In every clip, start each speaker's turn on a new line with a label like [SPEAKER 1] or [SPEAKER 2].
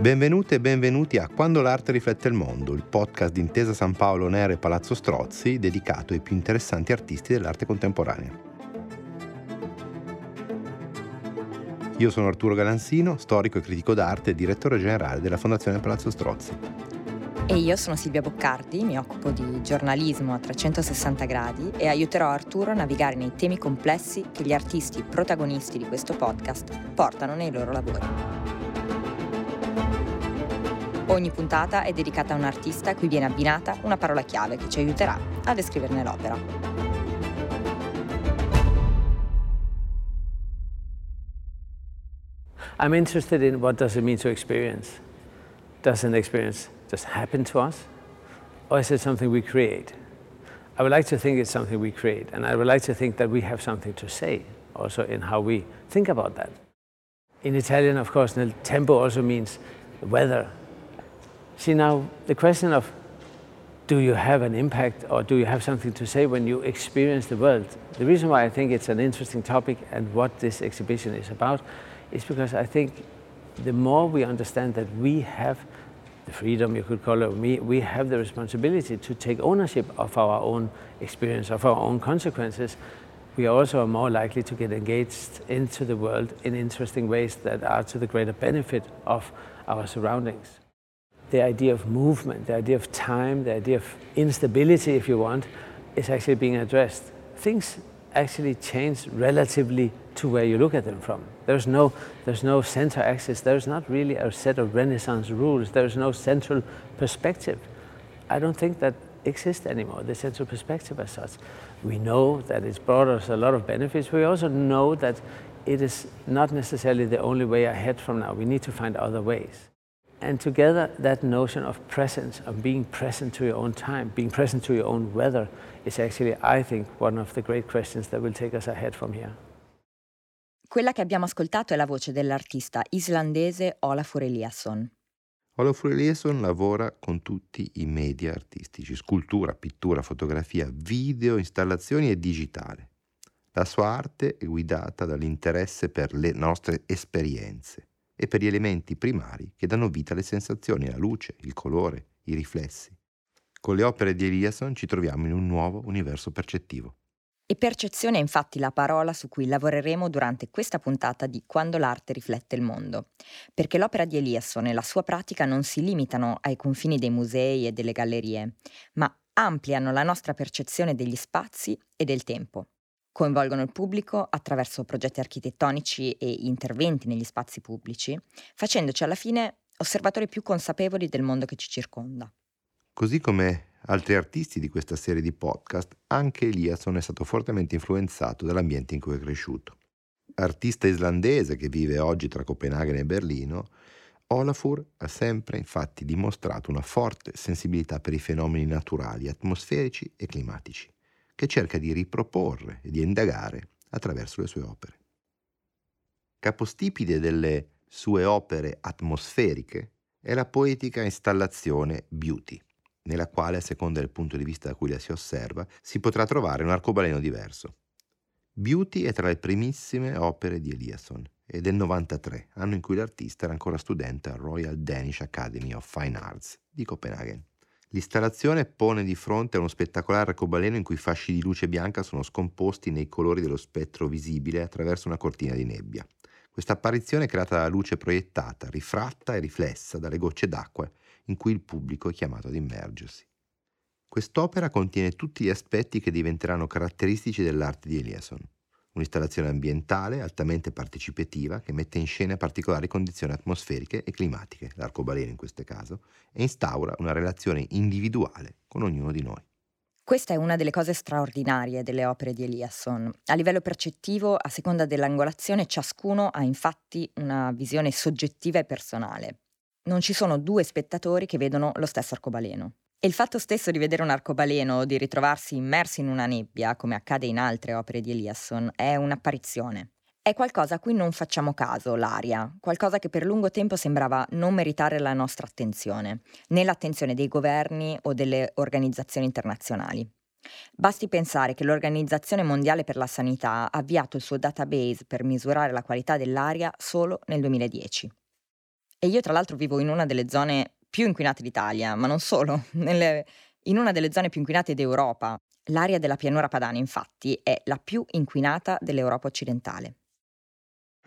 [SPEAKER 1] Benvenute e benvenuti a Quando l'arte riflette il mondo, il podcast di Intesa San Paolo Nere e Palazzo Strozzi dedicato ai più interessanti artisti dell'arte contemporanea. Io sono Arturo Galansino, storico e critico d'arte e direttore generale della Fondazione Palazzo Strozzi.
[SPEAKER 2] E io sono Silvia Boccardi, mi occupo di giornalismo a 360 gradi e aiuterò Arturo a navigare nei temi complessi che gli artisti protagonisti di questo podcast portano nei loro lavori. Ogni puntata è dedicata a un artista a cui viene abbinata una parola chiave che ci aiuterà a descriverne l'opera.
[SPEAKER 3] I'm interested in what does it mean to experience. Does an experience just happen to us? Or is it something we create? I would like to think it's something we create, and I would like to think that we have something to say also in how we think about that. In Italian, of course, nel tempo also means weather, See, now the question of do you have an impact or do you have something to say when you experience the world? The reason why I think it's an interesting topic and what this exhibition is about is because I think the more we understand that we have the freedom, you could call it, we, we have the responsibility to take ownership of our own experience, of our own consequences, we also are more likely to get engaged into the world in interesting ways that are to the greater benefit of our surroundings. The idea of movement, the idea of time, the idea of instability, if you want, is actually being addressed. Things actually change relatively to where you look at them from. There's no, there's no center axis. There's not really a set of Renaissance rules. There's no central perspective. I don't think that exists anymore, the central perspective as such. We know that it's brought us a lot of benefits. We also know that it is not necessarily the only way ahead from now. We need to find other ways. And together, that notion of presence, of being present to your own time, being present to your own weather, is actually, I think, one of the great questions that will take us ahead from here.
[SPEAKER 2] Quella che abbiamo ascoltato è la voce dell'artista islandese Olafur Eliasson.
[SPEAKER 1] Olafur Eliasson lavora con tutti i media artistici, scultura, pittura, fotografia, video, installazioni e digitale. La sua arte è guidata dall'interesse per le nostre esperienze e per gli elementi primari che danno vita alle sensazioni, la luce, il colore, i riflessi. Con le opere di Eliasson ci troviamo in un nuovo universo percettivo.
[SPEAKER 2] E percezione è infatti la parola su cui lavoreremo durante questa puntata di Quando l'arte riflette il mondo, perché l'opera di Eliasson e la sua pratica non si limitano ai confini dei musei e delle gallerie, ma ampliano la nostra percezione degli spazi e del tempo coinvolgono il pubblico attraverso progetti architettonici e interventi negli spazi pubblici, facendoci alla fine osservatori più consapevoli del mondo che ci circonda.
[SPEAKER 1] Così come altri artisti di questa serie di podcast, anche Eliasson è stato fortemente influenzato dall'ambiente in cui è cresciuto. Artista islandese che vive oggi tra Copenaghen e Berlino, Olafur ha sempre infatti dimostrato una forte sensibilità per i fenomeni naturali, atmosferici e climatici che cerca di riproporre e di indagare attraverso le sue opere. Capostipite delle sue opere atmosferiche è la poetica installazione Beauty, nella quale, a seconda del punto di vista da cui la si osserva, si potrà trovare un arcobaleno diverso. Beauty è tra le primissime opere di Eliasson è del 93, anno in cui l'artista era ancora studente al Royal Danish Academy of Fine Arts di Copenaghen. L'installazione pone di fronte a uno spettacolare arcobaleno in cui fasci di luce bianca sono scomposti nei colori dello spettro visibile attraverso una cortina di nebbia. Questa apparizione è creata dalla luce proiettata, rifratta e riflessa dalle gocce d'acqua in cui il pubblico è chiamato ad immergersi. Quest'opera contiene tutti gli aspetti che diventeranno caratteristici dell'arte di Eliasson un'installazione ambientale altamente partecipativa che mette in scena particolari condizioni atmosferiche e climatiche, l'arcobaleno in questo caso, e instaura una relazione individuale con ognuno di noi.
[SPEAKER 2] Questa è una delle cose straordinarie delle opere di Eliasson. A livello percettivo, a seconda dell'angolazione, ciascuno ha infatti una visione soggettiva e personale. Non ci sono due spettatori che vedono lo stesso arcobaleno. E il fatto stesso di vedere un arcobaleno o di ritrovarsi immersi in una nebbia, come accade in altre opere di Eliasson, è un'apparizione. È qualcosa a cui non facciamo caso, l'aria, qualcosa che per lungo tempo sembrava non meritare la nostra attenzione, né l'attenzione dei governi o delle organizzazioni internazionali. Basti pensare che l'Organizzazione Mondiale per la Sanità ha avviato il suo database per misurare la qualità dell'aria solo nel 2010. E io tra l'altro vivo in una delle zone più inquinate d'Italia, ma non solo, nelle, in una delle zone più inquinate d'Europa. L'aria della pianura padana, infatti, è la più inquinata dell'Europa occidentale.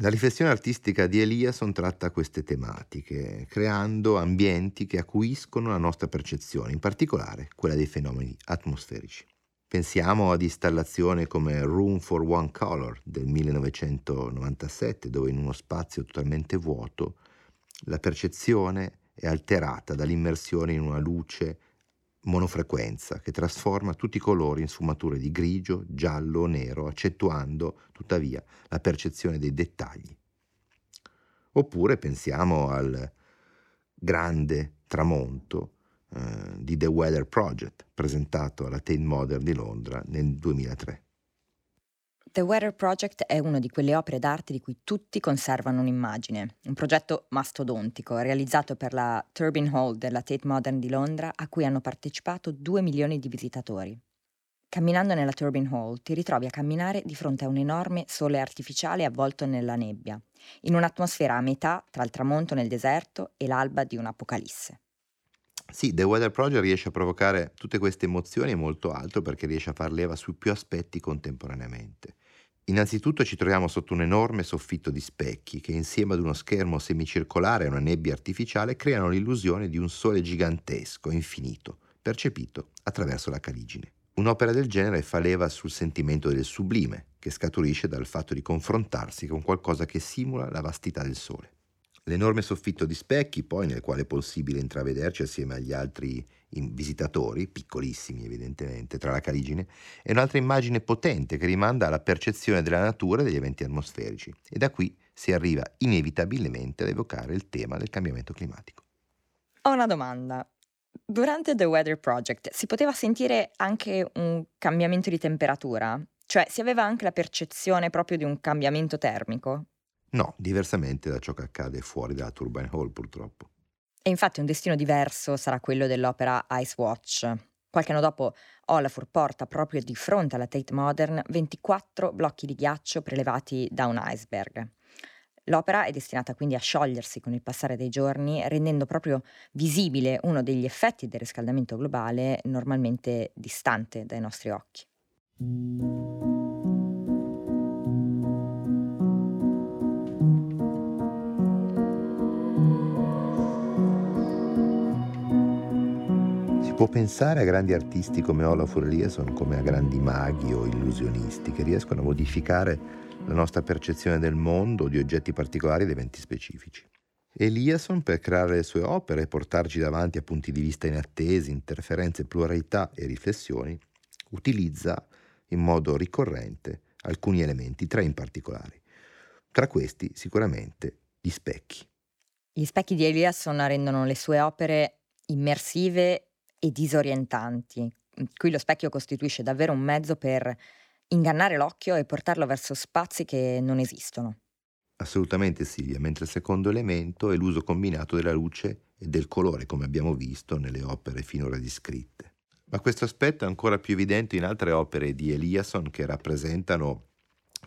[SPEAKER 1] La riflessione artistica di Eliasson tratta queste tematiche, creando ambienti che acuiscono la nostra percezione, in particolare quella dei fenomeni atmosferici. Pensiamo ad installazioni come Room for One Color del 1997, dove in uno spazio totalmente vuoto la percezione è alterata dall'immersione in una luce monofrequenza che trasforma tutti i colori in sfumature di grigio, giallo o nero, accentuando tuttavia la percezione dei dettagli. Oppure pensiamo al grande tramonto eh, di The Weather Project, presentato alla Tate Modern di Londra nel 2003.
[SPEAKER 2] The Weather Project è una di quelle opere d'arte di cui tutti conservano un'immagine, un progetto mastodontico realizzato per la Turbine Hall della Tate Modern di Londra a cui hanno partecipato 2 milioni di visitatori. Camminando nella Turbine Hall ti ritrovi a camminare di fronte a un enorme sole artificiale avvolto nella nebbia, in un'atmosfera a metà tra il tramonto nel deserto e l'alba di un'apocalisse.
[SPEAKER 1] Sì, The Weather Project riesce a provocare tutte queste emozioni e molto altro perché riesce a far leva su più aspetti contemporaneamente. Innanzitutto ci troviamo sotto un enorme soffitto di specchi che insieme ad uno schermo semicircolare e una nebbia artificiale creano l'illusione di un sole gigantesco, infinito, percepito attraverso la caligine. Un'opera del genere fa leva sul sentimento del sublime, che scaturisce dal fatto di confrontarsi con qualcosa che simula la vastità del sole. L'enorme soffitto di specchi, poi, nel quale è possibile intravederci assieme agli altri visitatori, piccolissimi evidentemente, tra la caligine, è un'altra immagine potente che rimanda alla percezione della natura e degli eventi atmosferici. E da qui si arriva inevitabilmente ad evocare il tema del cambiamento climatico.
[SPEAKER 2] Ho una domanda. Durante The Weather Project si poteva sentire anche un cambiamento di temperatura? Cioè si aveva anche la percezione proprio di un cambiamento termico?
[SPEAKER 1] No, diversamente da ciò che accade fuori dalla Turbine Hall purtroppo.
[SPEAKER 2] E infatti un destino diverso sarà quello dell'opera Ice Watch. Qualche anno dopo Olafur porta proprio di fronte alla Tate Modern 24 blocchi di ghiaccio prelevati da un iceberg. L'opera è destinata quindi a sciogliersi con il passare dei giorni, rendendo proprio visibile uno degli effetti del riscaldamento globale normalmente distante dai nostri occhi.
[SPEAKER 1] Può pensare a grandi artisti come Olafur Eliasson come a grandi maghi o illusionisti che riescono a modificare la nostra percezione del mondo, di oggetti particolari ed eventi specifici. Eliasson, per creare le sue opere e portarci davanti a punti di vista inattesi, interferenze, pluralità e riflessioni, utilizza in modo ricorrente alcuni elementi, tre in particolare. Tra questi sicuramente gli specchi.
[SPEAKER 2] Gli specchi di Eliasson rendono le sue opere immersive e disorientanti. Mhmm, qui lo specchio costituisce davvero un mezzo per ingannare l'occhio e portarlo verso spazi che non esistono.
[SPEAKER 1] Assolutamente Silvia, mentre il secondo elemento è l'uso combinato della luce e del colore, come abbiamo visto nelle opere finora descritte. Ma questo aspetto è ancora più evidente in altre opere di Eliasson che rappresentano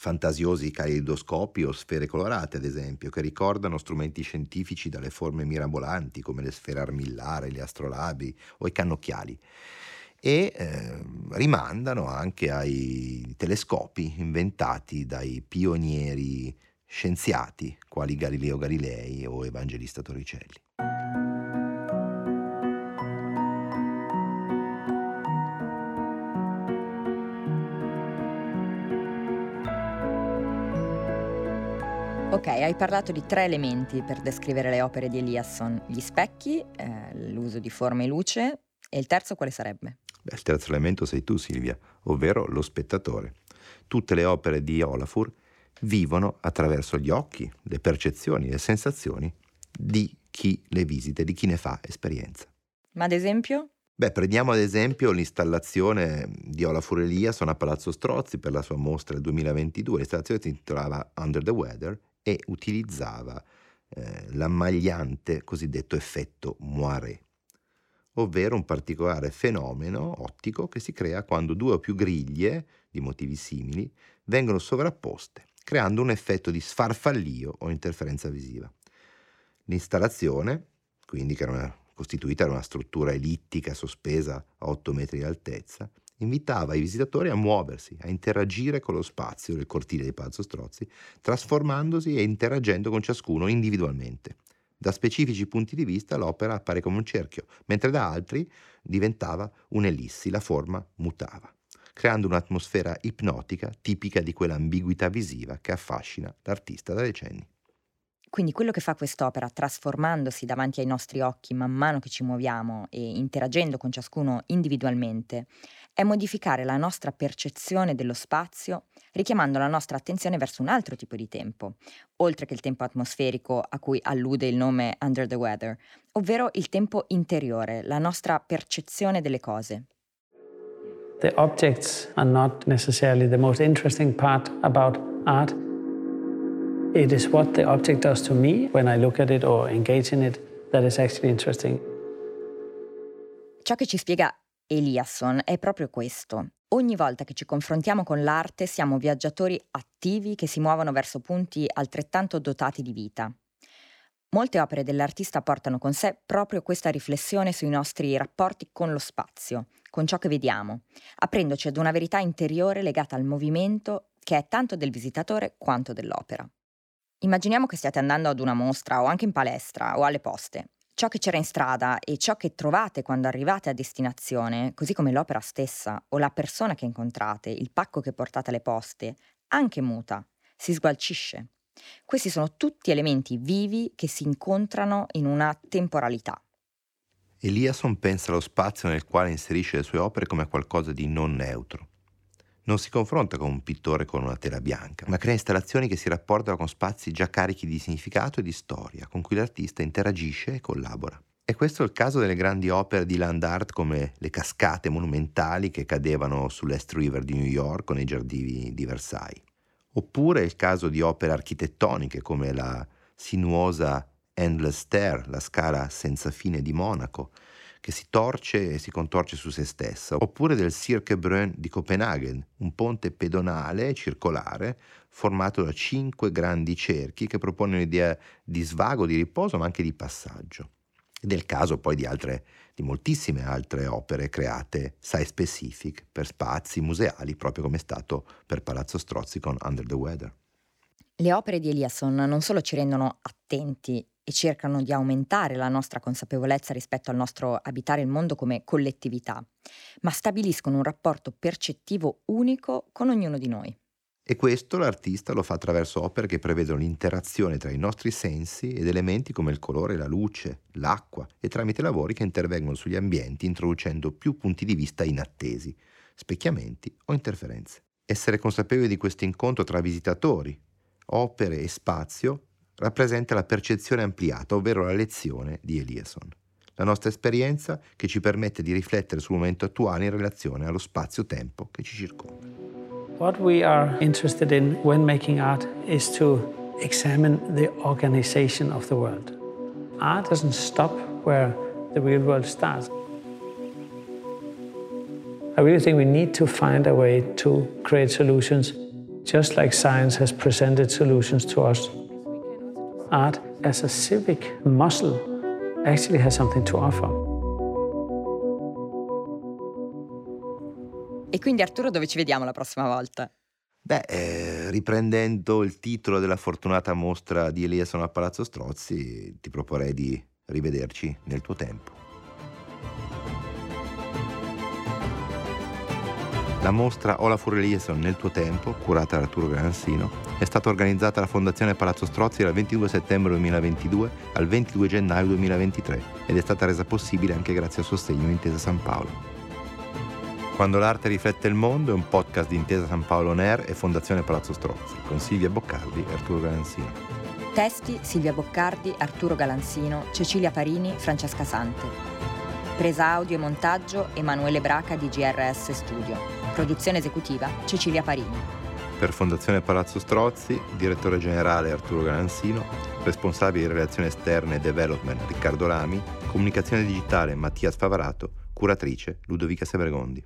[SPEAKER 1] fantasiosi caleidoscopi o sfere colorate, ad esempio, che ricordano strumenti scientifici dalle forme mirabolanti come le sfere armillare, gli astrolabi o i cannocchiali e eh, rimandano anche ai telescopi inventati dai pionieri scienziati quali Galileo Galilei o Evangelista Torricelli.
[SPEAKER 2] Ok, hai parlato di tre elementi per descrivere le opere di Eliasson, gli specchi, eh, l'uso di forma e luce e il terzo quale sarebbe?
[SPEAKER 1] Beh, il terzo elemento sei tu Silvia, ovvero lo spettatore. Tutte le opere di Olafur vivono attraverso gli occhi, le percezioni le sensazioni di chi le visita, di chi ne fa esperienza.
[SPEAKER 2] Ma ad esempio?
[SPEAKER 1] Beh, prendiamo ad esempio l'installazione di Olafur Eliasson a Palazzo Strozzi per la sua mostra 2022. L'installazione si intitolava Under the Weather e utilizzava eh, l'ammagliante cosiddetto effetto moiré. ovvero un particolare fenomeno ottico che si crea quando due o più griglie di motivi simili vengono sovrapposte, creando un effetto di sfarfallio o interferenza visiva. L'installazione, quindi che era una, costituita da una struttura ellittica sospesa a 8 metri di altezza, invitava i visitatori a muoversi, a interagire con lo spazio del cortile di Palazzo Strozzi, trasformandosi e interagendo con ciascuno individualmente. Da specifici punti di vista l'opera appare come un cerchio, mentre da altri diventava un'ellissi, la forma mutava, creando un'atmosfera ipnotica tipica di quell'ambiguità visiva che affascina l'artista da decenni.
[SPEAKER 2] Quindi quello che fa quest'opera, trasformandosi davanti ai nostri occhi man mano che ci muoviamo e interagendo con ciascuno individualmente, è modificare la nostra percezione dello spazio, richiamando la nostra attenzione verso un altro tipo di tempo, oltre che il tempo atmosferico a cui allude il nome Under the Weather, ovvero il tempo interiore, la nostra percezione delle cose.
[SPEAKER 3] The objects are not necessarily the most interesting part about art. It is what the object does to me when I look at it or engage in it that is actually interesting.
[SPEAKER 2] Ciò che ci spiega Eliasson è proprio questo. Ogni volta che ci confrontiamo con l'arte siamo viaggiatori attivi che si muovono verso punti altrettanto dotati di vita. Molte opere dell'artista portano con sé proprio questa riflessione sui nostri rapporti con lo spazio, con ciò che vediamo, aprendoci ad una verità interiore legata al movimento che è tanto del visitatore quanto dell'opera. Immaginiamo che stiate andando ad una mostra o anche in palestra o alle poste. Ciò che c'era in strada e ciò che trovate quando arrivate a destinazione, così come l'opera stessa o la persona che incontrate, il pacco che portate alle poste, anche muta, si sgualcisce. Questi sono tutti elementi vivi che si incontrano in una temporalità.
[SPEAKER 1] Eliasson pensa allo spazio nel quale inserisce le sue opere come a qualcosa di non neutro non si confronta con un pittore con una tela bianca, ma crea installazioni che si rapportano con spazi già carichi di significato e di storia, con cui l'artista interagisce e collabora. E questo è il caso delle grandi opere di land art come le cascate monumentali che cadevano sull'Est River di New York o nei giardini di Versailles. Oppure il caso di opere architettoniche come la sinuosa Endless Stair, la scala senza fine di Monaco, che si torce e si contorce su se stessa, oppure del Cirkebrunn di Copenaghen, un ponte pedonale circolare formato da cinque grandi cerchi che propone un'idea di svago, di riposo, ma anche di passaggio. Ed è il caso poi di, altre, di moltissime altre opere create site specific per spazi museali, proprio come è stato per Palazzo Strozzi con Under the Weather.
[SPEAKER 2] Le opere di Eliasson non solo ci rendono attenti e cercano di aumentare la nostra consapevolezza rispetto al nostro abitare il mondo come collettività, ma stabiliscono un rapporto percettivo unico con ognuno di noi.
[SPEAKER 1] E questo l'artista lo fa attraverso opere che prevedono l'interazione tra i nostri sensi ed elementi come il colore, la luce, l'acqua e tramite lavori che intervengono sugli ambienti introducendo più punti di vista inattesi, specchiamenti o interferenze. Essere consapevoli di questo incontro tra visitatori, opere e spazio rappresenta la percezione ampliata, ovvero la lezione di Eliasson. La nostra esperienza che ci permette di riflettere sul momento attuale in relazione allo spazio-tempo che ci circonda.
[SPEAKER 3] What we are interested in when making art is to examine the organization of the world. Art doesn't stop where the real world starts. I really think we need to find a way to create solutions, just like science has presented solutions to us art as a civic muscle actually has something to offer.
[SPEAKER 2] E quindi Arturo dove ci vediamo la prossima volta?
[SPEAKER 1] Beh, eh, riprendendo il titolo della fortunata mostra di Eliasson a Palazzo Strozzi, ti proporrei di rivederci nel tuo tempo. La mostra Olafur Eliasson nel tuo tempo, curata da Arturo Granzino, è stata organizzata dalla Fondazione Palazzo Strozzi dal 22 settembre 2022 al 22 gennaio 2023 ed è stata resa possibile anche grazie al sostegno di Intesa San Paolo. Quando l'arte riflette il mondo è un podcast di Intesa San Paolo Ner e Fondazione Palazzo Strozzi con Silvia Boccardi e Arturo Granzino.
[SPEAKER 2] Testi Silvia Boccardi, Arturo Galanzino, Cecilia Parini, Francesca Sante. Presa audio e montaggio Emanuele Braca di GRS Studio. Produzione esecutiva Cecilia Parini.
[SPEAKER 1] Per Fondazione Palazzo Strozzi, direttore generale Arturo Garanzino, responsabile di relazioni esterne e development Riccardo Lami, Comunicazione digitale Mattia Sfavarato, curatrice Ludovica Sevregondi.